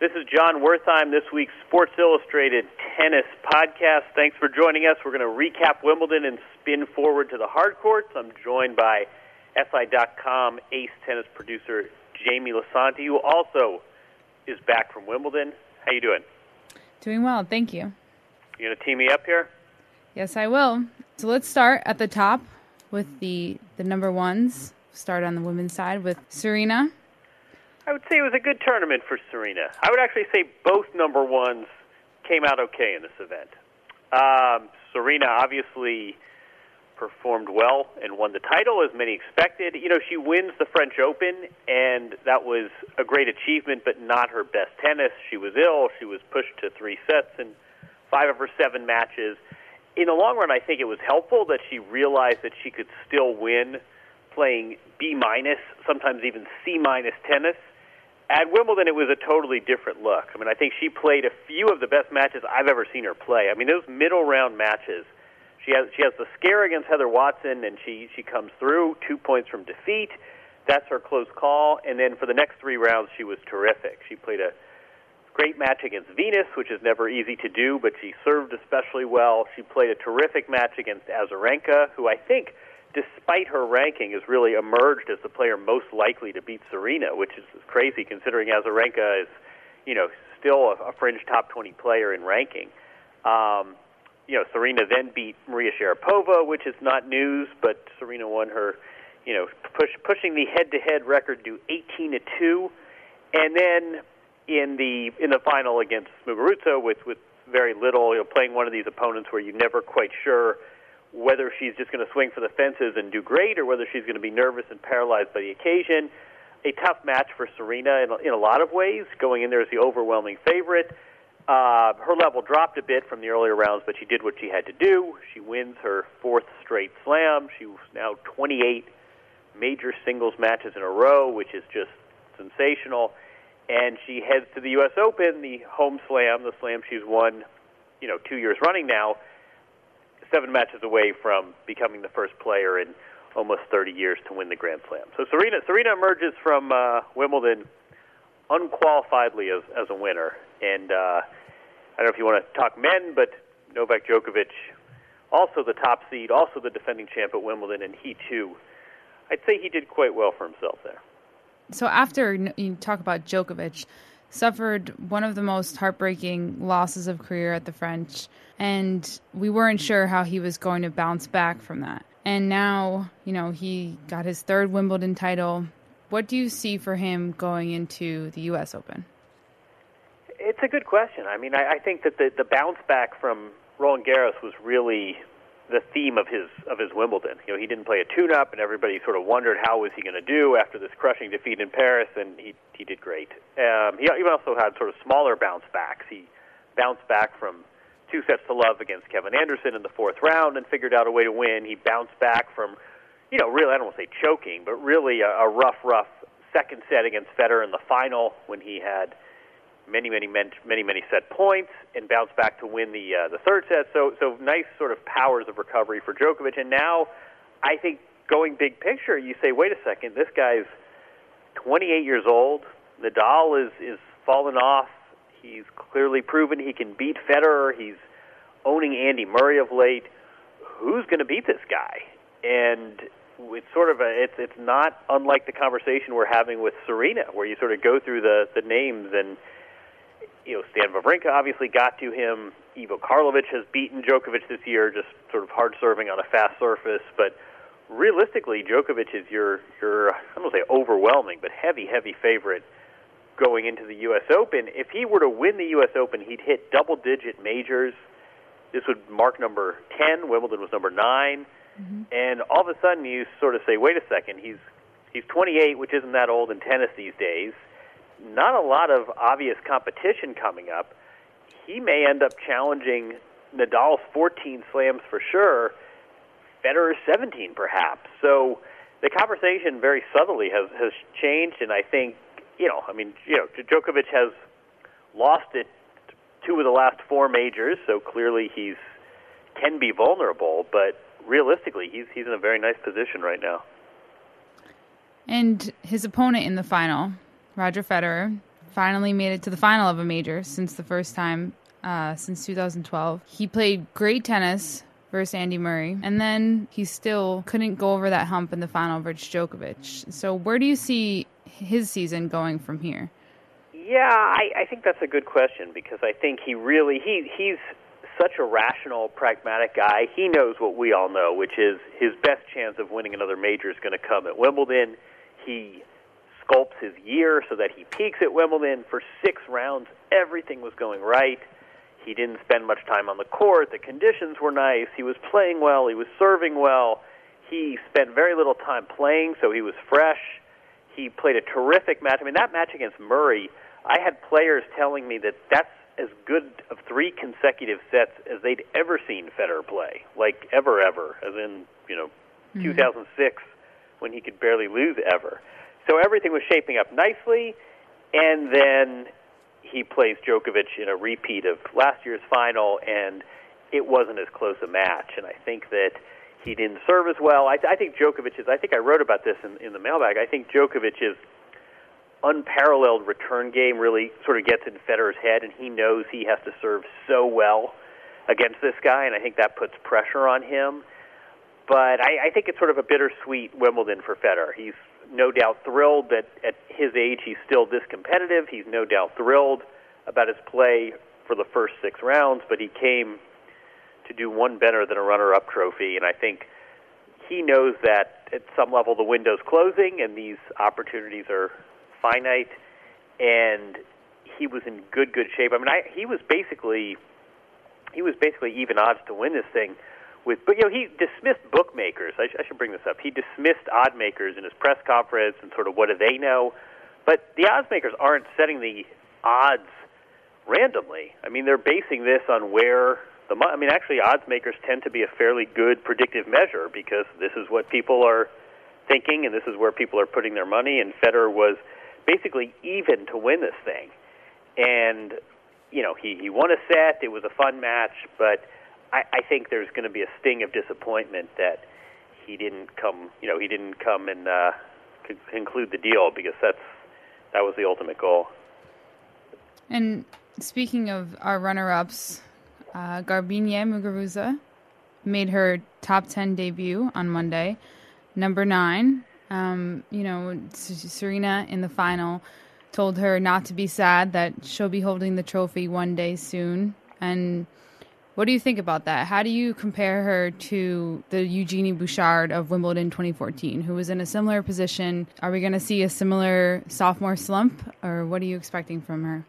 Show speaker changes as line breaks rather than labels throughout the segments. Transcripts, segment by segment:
This is Jon Wertheim, this week's Sports Illustrated Tennis Podcast. Thanks for joining us. We're going to recap Wimbledon and spin forward to the hard courts. I'm joined by SI.com ace tennis producer Jamie Lisanti, who also is back from Wimbledon. How you doing?
Doing well, thank you.
You going to team me up here?
Yes, I will. So let's start at the top with the the number ones. Start on the women's side with Serena
I would say it was a good tournament for Serena. I would actually say both number ones came out okay in this event. Um, Serena obviously performed well and won the title as many expected. You know, she wins the French Open, and that was a great achievement, but not her best tennis. She was ill. She was pushed to three sets in five of her seven matches. In the long run, I think it was helpful that she realized that she could still win playing B minus, sometimes even C minus tennis at Wimbledon, it was a totally different look. I mean, I think she played a few of the best matches I've ever seen her play. I mean, those middle round matches. She has she has the scare against Heather Watson, and she she comes through two points from defeat. That's her close call. And then for the next three rounds, she was terrific. She played a great match against Venus, which is never easy to do, but she served especially well. She played a terrific match against Azarenka, who I think despite her ranking, has really emerged as the player most likely to beat Serena, which is crazy considering Azarenka is, you know, still a, a fringe top 20 player in ranking. Um, you know, Serena then beat Maria Sharapova, which is not news, but Serena won her, you know, push, pushing the head-to-head record to 18 to two, and then in the in the final against Muguruza with with very little, you know, playing one of these opponents where you're never quite sure whether she's just going to swing for the fences and do great or whether she's going to be nervous and paralyzed by the occasion. A tough match for Serena in, in a lot of ways, going in there as the overwhelming favorite. Uh, her level dropped a bit from the earlier rounds, but she did what she had to do. She wins her fourth straight slam. She's now 28 major singles matches in a row, which is just sensational. And she heads to the U.S. Open, the home slam, the slam she's won, you know, two years running now seven matches away from becoming the first player in almost 30 years to win the Grand Slam. So Serena Serena emerges from uh, Wimbledon unqualifiedly as as a winner. And uh, I don't know if you want to talk men, but Novak Djokovic, also the top seed, also the defending champ at Wimbledon, and he too, I'd say he did quite well for himself there.
So after you talk about Djokovic, suffered one of the most heartbreaking losses of career at the French, and we weren't sure how he was going to bounce back from that. And now, you know, he got his third Wimbledon title. What do you see for him going into the U.S. Open?
It's a good question. I mean, I, I think that the, the bounce back from Roland Garros was really the theme of his of his Wimbledon. You know, he didn't play a tune-up, and everybody sort of wondered how was he going to do after this crushing defeat in Paris, and he he did great. Um, he, he also had sort of smaller bounce backs. He bounced back from two sets to love against Kevin Anderson in the fourth round and figured out a way to win. He bounced back from, you know, really I don't want to say choking, but really a, a rough, rough second set against Federer in the final when he had many, many, many, many set points and bounced back to win the uh, the third set. So, so nice sort of powers of recovery for Djokovic. And now, I think going big picture, you say, wait a second, this guy's 28 years old. Nadal is is fallen off. He's clearly proven he can beat Federer. He's owning Andy Murray of late. Who's going to beat this guy? And it's sort of a it's it's not unlike the conversation we're having with Serena, where you sort of go through the the names and you know, Stan Wawrinka obviously got to him. Ivo Karlovic has beaten Djokovic this year, just sort of hard serving on a fast surface. But realistically, Djokovic is your your I don't want to say overwhelming, but heavy, heavy favorite going into the U.S. Open. If he were to win the U.S. Open, he'd hit double-digit majors. This would mark number ten. Wimbledon was number 9 mm-hmm. and all of a sudden you sort of say, wait a second, he's he's 28, which isn't that old in tennis these days not a lot of obvious competition coming up. He may end up challenging Nadal's 14 slams for sure, Federer's 17 perhaps. So the conversation very subtly has has changed, and I think you know, I mean, you know, Djokovic has lost it two of the last four majors, so clearly he's can be vulnerable, but realistically, he's he's in a very nice position right now.
And his opponent in the final, Roger Federer, finally made it to the final of a major since the first time uh, since 2012. He played great tennis versus Andy Murray, and then he still couldn't go over that hump in the final versus Djokovic. So, where do you see his season going from here?
Yeah, I, I think that's a good question because I think he really he he's such a rational, pragmatic guy. He knows what we all know, which is his best chance of winning another major is going to come at Wimbledon. He sculpts his year so that he peaks at Wimbledon. For six rounds, everything was going right. He didn't spend much time on the court. The conditions were nice. He was playing well. He was serving well. He spent very little time playing, so he was fresh. He played a terrific match. I mean, that match against Murray, I had players telling me that that's as good of three consecutive sets as they'd ever seen Federer play, like ever, ever, as in you know, mm-hmm. 2006 when he could barely lose ever. So everything was shaping up nicely, and then he plays Djokovic in a repeat of last year's final, and it wasn't as close a match. And I think that he didn't serve as well. I, I think Djokovic is. I think I wrote about this in, in the mailbag. I think Djokovic is unparalleled return game really sort of gets in Federer's head, and he knows he has to serve so well against this guy, and I think that puts pressure on him. But I, I think it's sort of a bittersweet Wimbledon for Federer. He's no doubt thrilled that at his age he's still this competitive. He's no doubt thrilled about his play for the first six rounds, but he came to do one better than a runner-up trophy, and I think he knows that at some level the window's closing and these opportunities are finite, and he was in good good shape. I mean, I, he was basically he was basically even odds to win this thing. With but you know he dismissed bookmakers. I, sh- I should bring this up. He dismissed odd makers in his press conference and sort of what do they know. But the odds makers aren't setting the odds randomly. I mean, they're basing this on where the. mo- I mean, actually, odds makers tend to be a fairly good predictive measure because this is what people are thinking, and this is where people are putting their money. And Federer was basically even to win this thing. And you know, he he won a set. It was a fun match, but I, I think there's going to be a sting of disappointment that he didn't come. You know, he didn't come and uh, conclude the deal because that's that was the ultimate goal.
And speaking of our runner-ups, uh, Garbiñe Muguruza made her top ten debut on Monday, number nine, um, you know, Serena in the final told her not to be sad that she'll be holding the trophy one day soon. And what do you think about that? How do you compare her to the Eugenie Bouchard of Wimbledon 2014, who was in a similar position? Are we going to see a similar sophomore slump, or what are you expecting from her?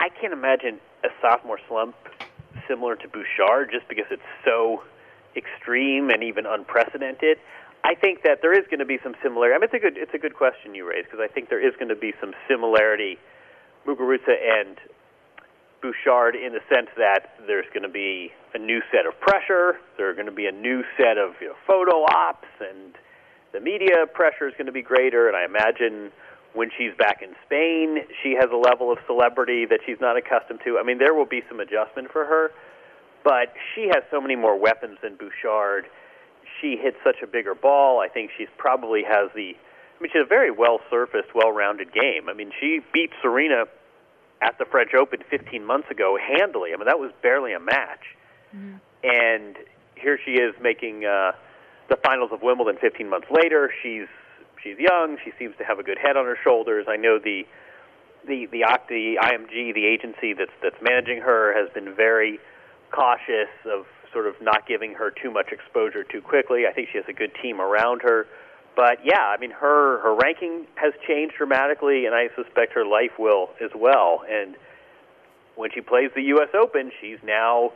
I can't imagine a sophomore slump similar to Bouchard just because it's so extreme and even unprecedented. I think that there is going to be some similarity. I mean, it's a good it's a good question you raise because I think there is going to be some similarity, Muguruza and Bouchard, in the sense that there's going to be a new set of pressure. There's going to be a new set of you know, photo ops, and the media pressure is going to be greater. And I imagine when she's back in Spain, she has a level of celebrity that she's not accustomed to. I mean, there will be some adjustment for her, but she has so many more weapons than Bouchard she hits such a bigger ball. I think she's probably has the. I mean, she's a very well surfaced, well rounded game. I mean, she beat Serena at the French Open 15 months ago handily. I mean, that was barely a match. Mm-hmm. And here she is making uh, the finals of Wimbledon 15 months later. She's she's young. She seems to have a good head on her shoulders. I know the the the, the IMG, the agency that's that's managing her, has been very cautious of sort of not giving her too much exposure too quickly. I think she has a good team around her. But yeah, I mean her her ranking has changed dramatically, and I suspect her life will as well. And when she plays the U.S. Open, she's now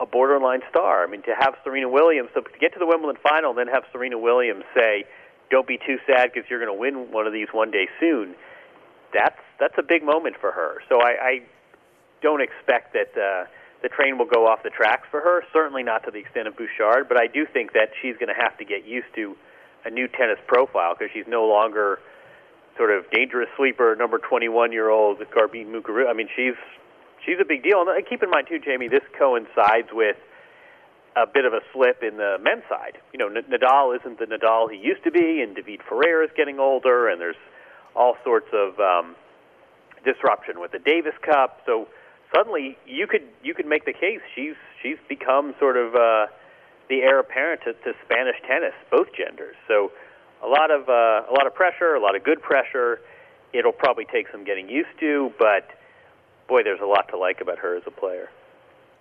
a borderline star. I mean, to have Serena Williams to get to the Wimbledon final, then have Serena Williams say, "Don't be too sad because you're going to win one of these one day soon." That's that's a big moment for her. So I, I don't expect that. Uh, the train will go off the tracks for her. Certainly not to the extent of Bouchard, but I do think that she's going to have to get used to a new tennis profile because she's no longer sort of dangerous sleeper number 21 year old Garbiñe Muguruza. I mean, she's she's a big deal. And keep in mind too, Jamie, this coincides with a bit of a slip in the men's side. You know, Nadal isn't the Nadal he used to be, and David Ferrer is getting older, and there's all sorts of um, disruption with the Davis Cup. So suddenly you could you could make the case she's she's become sort of uh, the heir apparent to, to Spanish tennis, both genders. So a lot of uh, a lot of pressure, a lot of good pressure. It'll probably take some getting used to, but boy, there's a lot to like about her as a player.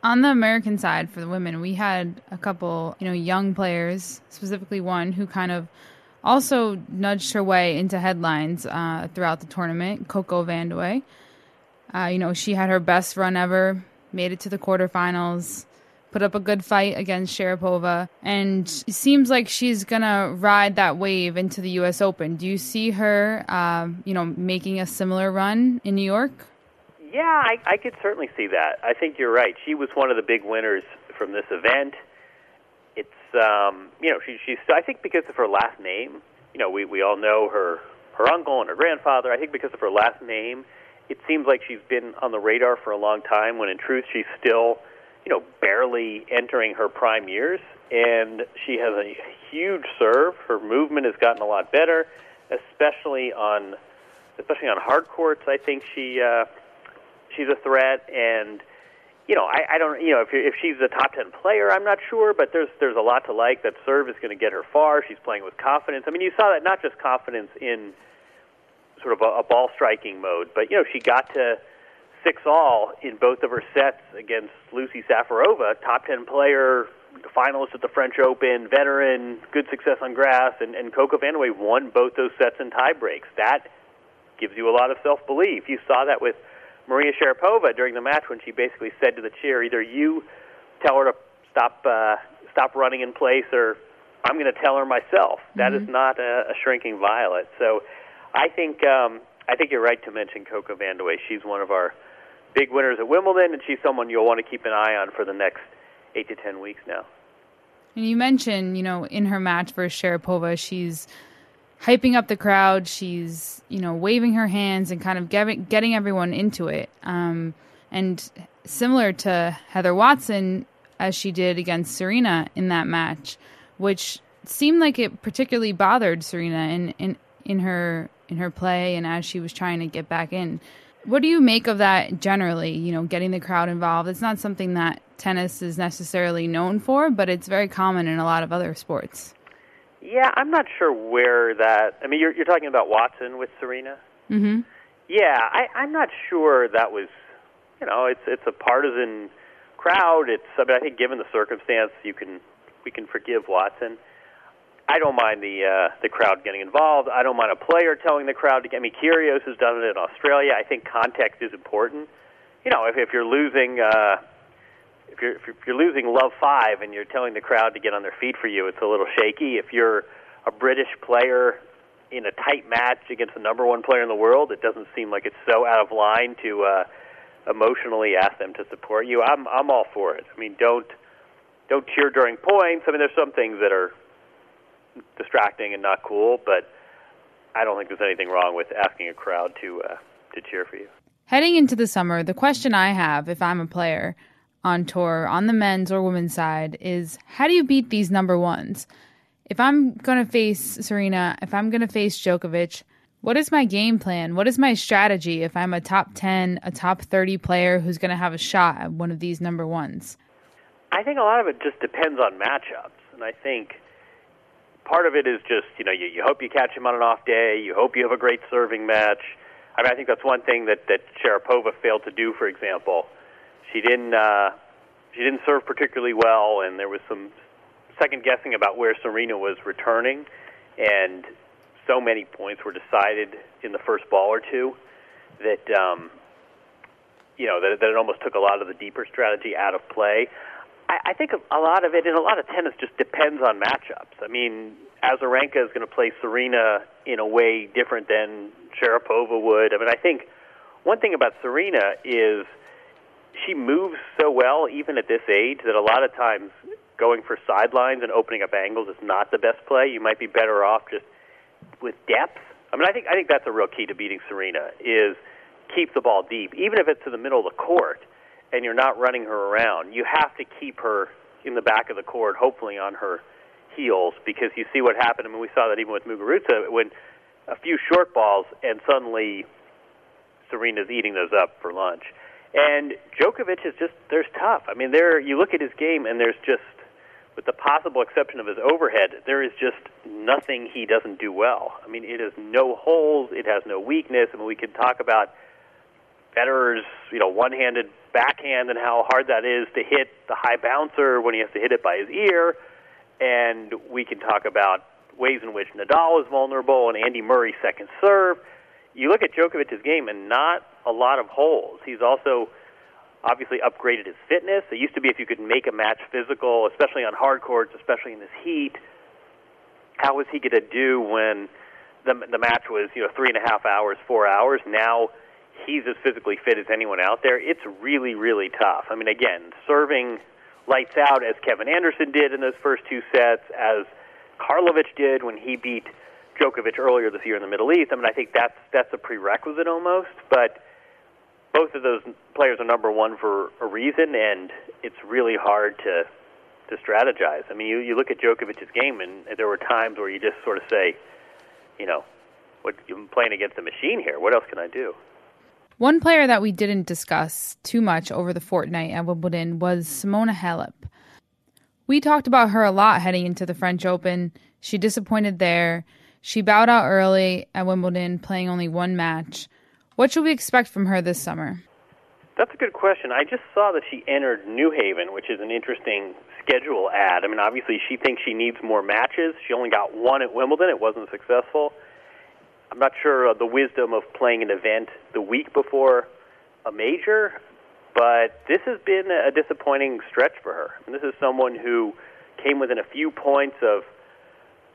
On the American side for the women, we had a couple, you know, young players, specifically one who kind of also nudged her way into headlines uh, throughout the tournament, Coco Vandeweghe. Uh, you know, she had her best run ever, made it to the quarterfinals, put up a good fight against Sharapova, and it seems like she's gonna ride that wave into the U.S. Open. Do you see her, uh, you know, making a similar run in New York?
Yeah, I, I could certainly see that. I think you're right. She was one of the big winners from this event. It's, um, you know, she, she's. I think because of her last name. You know, we we all know her her uncle and her grandfather. I think because of her last name, it seems like she's been on the radar for a long time. When in truth, she's still you know, barely entering her prime years, and she has a huge serve. Her movement has gotten a lot better, especially on especially on hard courts. I think she uh, she's a threat, and you know, I, I don't, you know, if if she's a top ten player, I'm not sure, but there's there's a lot to like. That serve is going to get her far. She's playing with confidence. I mean, you saw that not just confidence in sort of a, a ball striking mode, but you know, she got to six all in both of her sets against Lucie Safarova, top ten player, finalist at the French Open, veteran, good success on grass, and, and Coco Vandeweghe won both those sets in tie breaks. That gives you a lot of self belief. You saw that with Maria Sharapova during the match when she basically said to the chair, either you tell her to stop uh, stop running in place, or I'm going to tell her myself. Mm-hmm. That is mm-hmm. not a, a shrinking violet. So I think um, I think you're right to mention Coco Vandeweghe. She's one of our big winners at Wimbledon, and she's someone you'll want to keep an eye on for the next eight to ten weeks now.
And you mentioned, you know, in her match versus Sharapova, she's hyping up the crowd. She's, you know, waving her hands and kind of getting getting everyone into it. Um, and similar to Heather Watson, as she did against Serena in that match, which seemed like it particularly bothered Serena in in in her in her play and as she was trying to get back in. What do you make of that generally? You know, getting the crowd involved. It's not something that tennis is necessarily known for, but it's very common in a lot of other sports.
Yeah, I'm not sure where that. I mean, you're you're talking about Watson with Serena.
Mm-hmm.
Yeah, I, I'm not sure that was. You know, it's it's a partisan crowd. It's. I mean, I think given the circumstance, you can we can forgive Watson. I don't mind the uh, the crowd getting involved. I don't mind a player telling the crowd to get me. Kyrgios has done it in Australia. I think context is important. You know, if, if you're losing, uh, if you're if you're losing love five and you're telling the crowd to get on their feet for you, it's a little shaky. If you're a British player in a tight match against the number one player in the world, it doesn't seem like it's so out of line to uh, emotionally ask them to support you. I'm I'm all for it. I mean, don't don't cheer during points. I mean, there's some things that are distracting and not cool, but I don't think there's anything wrong with asking a crowd to uh, to cheer for you.
Heading into the summer, the question I have if I'm a player on tour on the men's or women's side is how do you beat these number ones? If I'm going to face Serena, if I'm going to face Djokovic, what is my game plan? What is my strategy if I'm a top 10, a top 30 player who's going to have a shot at one of these number ones?
I think a lot of it just depends on matchups. And I think part of it is just you know you, you hope you catch him on an off day. You hope you have a great serving match. I mean, I think that's one thing that that Sharapova failed to do. For example, she didn't uh, she didn't serve particularly well, and there was some second guessing about where Serena was returning, and so many points were decided in the first ball or two that um, you know that, that it almost took a lot of the deeper strategy out of play. I, I think a lot of it, and a lot of tennis, just depends on matchups. I mean, Azarenka is going to play Serena in a way different than Sharapova would. I mean, I think one thing about Serena is she moves so well, even at this age, that a lot of times going for sidelines and opening up angles is not the best play. You might be better off just with depth. I mean, I think I think that's a real key to beating Serena is keep the ball deep, even if it's to the middle of the court and you're not running her around, you have to keep her in the back of the court, hopefully on her heels, because you see what happened. I mean, we saw that even with Muguruza when a few short balls, and suddenly Serena's eating those up for lunch. And Djokovic is just there's tough. I mean, there you look at his game and there's just with the possible exception of his overhead, there is just nothing he doesn't do well. I mean, it has no holes, it has no weakness. I mean, we could talk about Federer's, you know, one-handed backhand and how hard that is to hit the high bouncer when he has to hit it by his ear, and we can talk about ways in which Nadal is vulnerable and Andy Murray's second serve. You look at Djokovic's game and not a lot of holes. He's also obviously upgraded his fitness. It used to be if you could make a match physical, especially on hard courts, especially in this heat. How was he going to do when the the match was you know three and a half hours, four hours? Now he's as physically fit as anyone out there. It's really really tough. I mean, again, serving lights out as Kevin Anderson did in those first two sets, as Karlovic did when he beat Djokovic earlier this year in the Middle East. I mean, I think that's that's a prerequisite almost, but both of those players are number one for a reason, and it's really hard to to strategize. I mean, you you look at Djokovic's game, and there were times where you just sort of say, you know, what I'm playing against a machine here. What else can I do?
One player that we didn't discuss too much over the fortnight at Wimbledon was Simona Halep. We talked about her a lot heading into the French Open. She disappointed there. She bowed out early at Wimbledon, playing only one match. What should we expect from her this summer?
That's a good question. I just saw that she entered New Haven, which is an interesting schedule ad. I mean, obviously, she thinks she needs more matches. She only got one at Wimbledon, it wasn't successful. I'm not sure of the wisdom of playing an event the week before a major, but this has been a disappointing stretch for her. Mean, this is someone who came within a few points of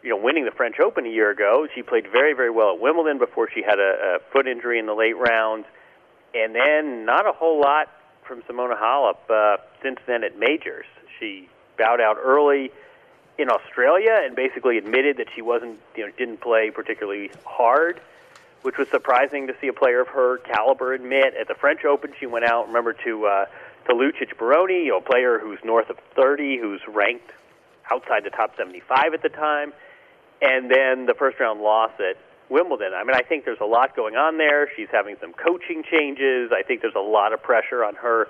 you know, winning the French Open a year ago. She played very, very well at Wimbledon before she had a, a foot injury in the late rounds, and then not a whole lot from Simona Halep uh, since then at majors. She bowed out early in Australia and basically admitted that she wasn't, you know, didn't play particularly hard, which was surprising to see a player of her caliber admit. At the French Open, she went out, remember, to uh, to Lucic Baroni, a player who's north of 30, who's ranked outside the top 75 at the time and then the first round loss at Wimbledon. I mean, I think there's a lot going on there. She's having some coaching changes. I think there's a lot of pressure on her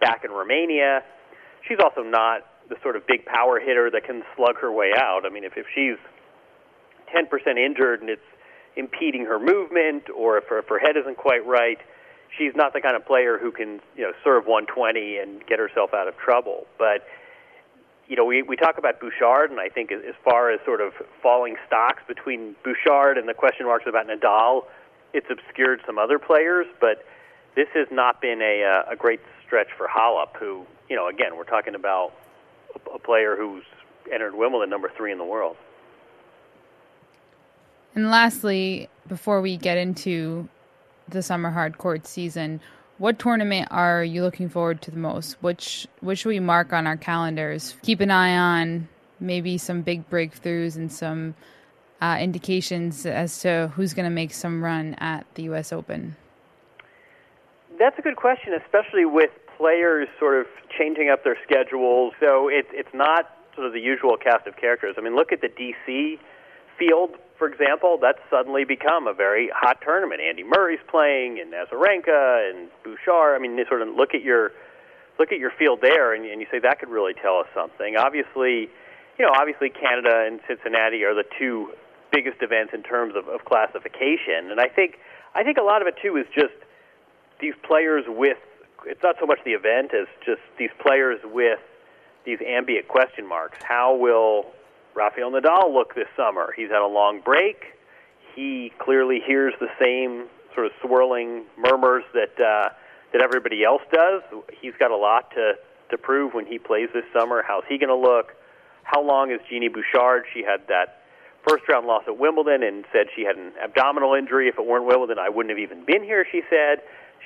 back in Romania. She's also not the sort of big power hitter that can slug her way out. I mean, if, if she's 10% injured and it's impeding her movement, or if her, if her head isn't quite right, she's not the kind of player who can, you know, serve 120 and get herself out of trouble. But you know, we, we talk about Bouchard, and I think as far as sort of falling stocks between Bouchard and the question marks about Nadal, it's obscured some other players, but this has not been a, uh, a great stretch for Halep, who, you know, again, we're talking about a, player who's entered Wimbledon number three in the world.
And lastly, before we get into the summer hard court season, what tournament are you looking forward to the most? Which which should we mark on our calendars? Keep an eye on maybe some big breakthroughs and some uh, indications as to who's going to make some run at the U.S. Open.
That's a good question, especially with players sort of changing up their schedules. So it's it's not sort of the usual cast of characters. I mean, look at the D.C. field for example, that's suddenly become a very hot tournament. Andy Murray's playing, and Azarenka, and Bouchard. I mean, sort of look at your look at your field there, and, and you say that could really tell us something. Obviously, you know, obviously Canada and Cincinnati are the two biggest events in terms of, of classification, and I think I think a lot of it too is just these players with. It's not so much the event as just these players with these ambient question marks. How will Rafael Nadal look this summer? He's had a long break. He clearly hears the same sort of swirling murmurs that uh, that everybody else does. He's got a lot to to prove when he plays this summer. How's he going to look? How long is Genie Bouchard? She had that first round loss at Wimbledon and said she had an abdominal injury. If it weren't Wimbledon, I wouldn't have even been here. She said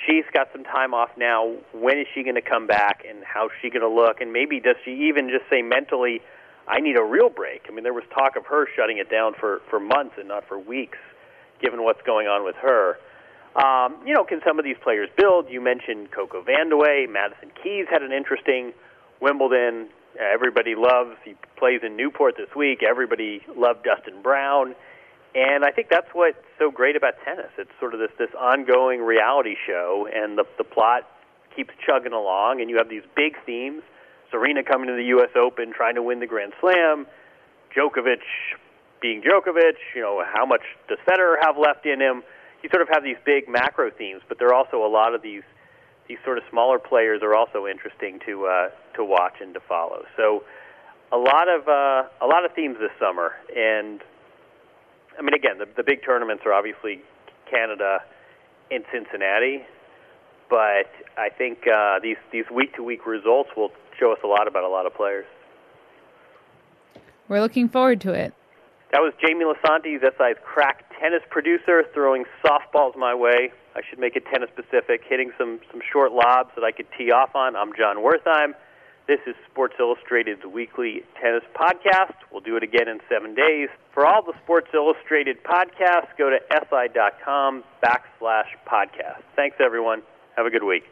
she's got some time off now. When is she going to come back, and how's she going to look? And maybe does she even just say mentally? I need a real break. I mean, there was talk of her shutting it down for for months and not for weeks, given what's going on with her. Um, you know, can some of these players build? You mentioned Coco Vandeweghe, Madison Keys had an interesting Wimbledon. Everybody loves. He plays in Newport this week. Everybody loved Dustin Brown. And I think that's what's so great about tennis. It's sort of this this ongoing reality show, and the the plot keeps chugging along, and you have these big themes. Serena coming to the U.S. Open, trying to win the Grand Slam. Djokovic being Djokovic. You know, how much does Federer have left in him? You sort of have these big macro themes, but there are also a lot of these these sort of smaller players are also interesting to uh, to watch and to follow. So, a lot of uh, a lot of themes this summer, and I mean, again, the, the big tournaments are obviously Canada and Cincinnati, but I think uh, these these week to week results will show us a lot about a lot of players.
We're looking forward to it.
That was Jamie Lisanti, SI's crack tennis producer, throwing softballs my way. I should make it tennis specific, hitting some some short lobs that I could tee off on. I'm Jon Wertheim. This is Sports Illustrated's weekly tennis podcast. We'll do it again in seven days. For all the Sports Illustrated podcasts, go to si.com backslash podcast. Thanks, everyone. Have a good week.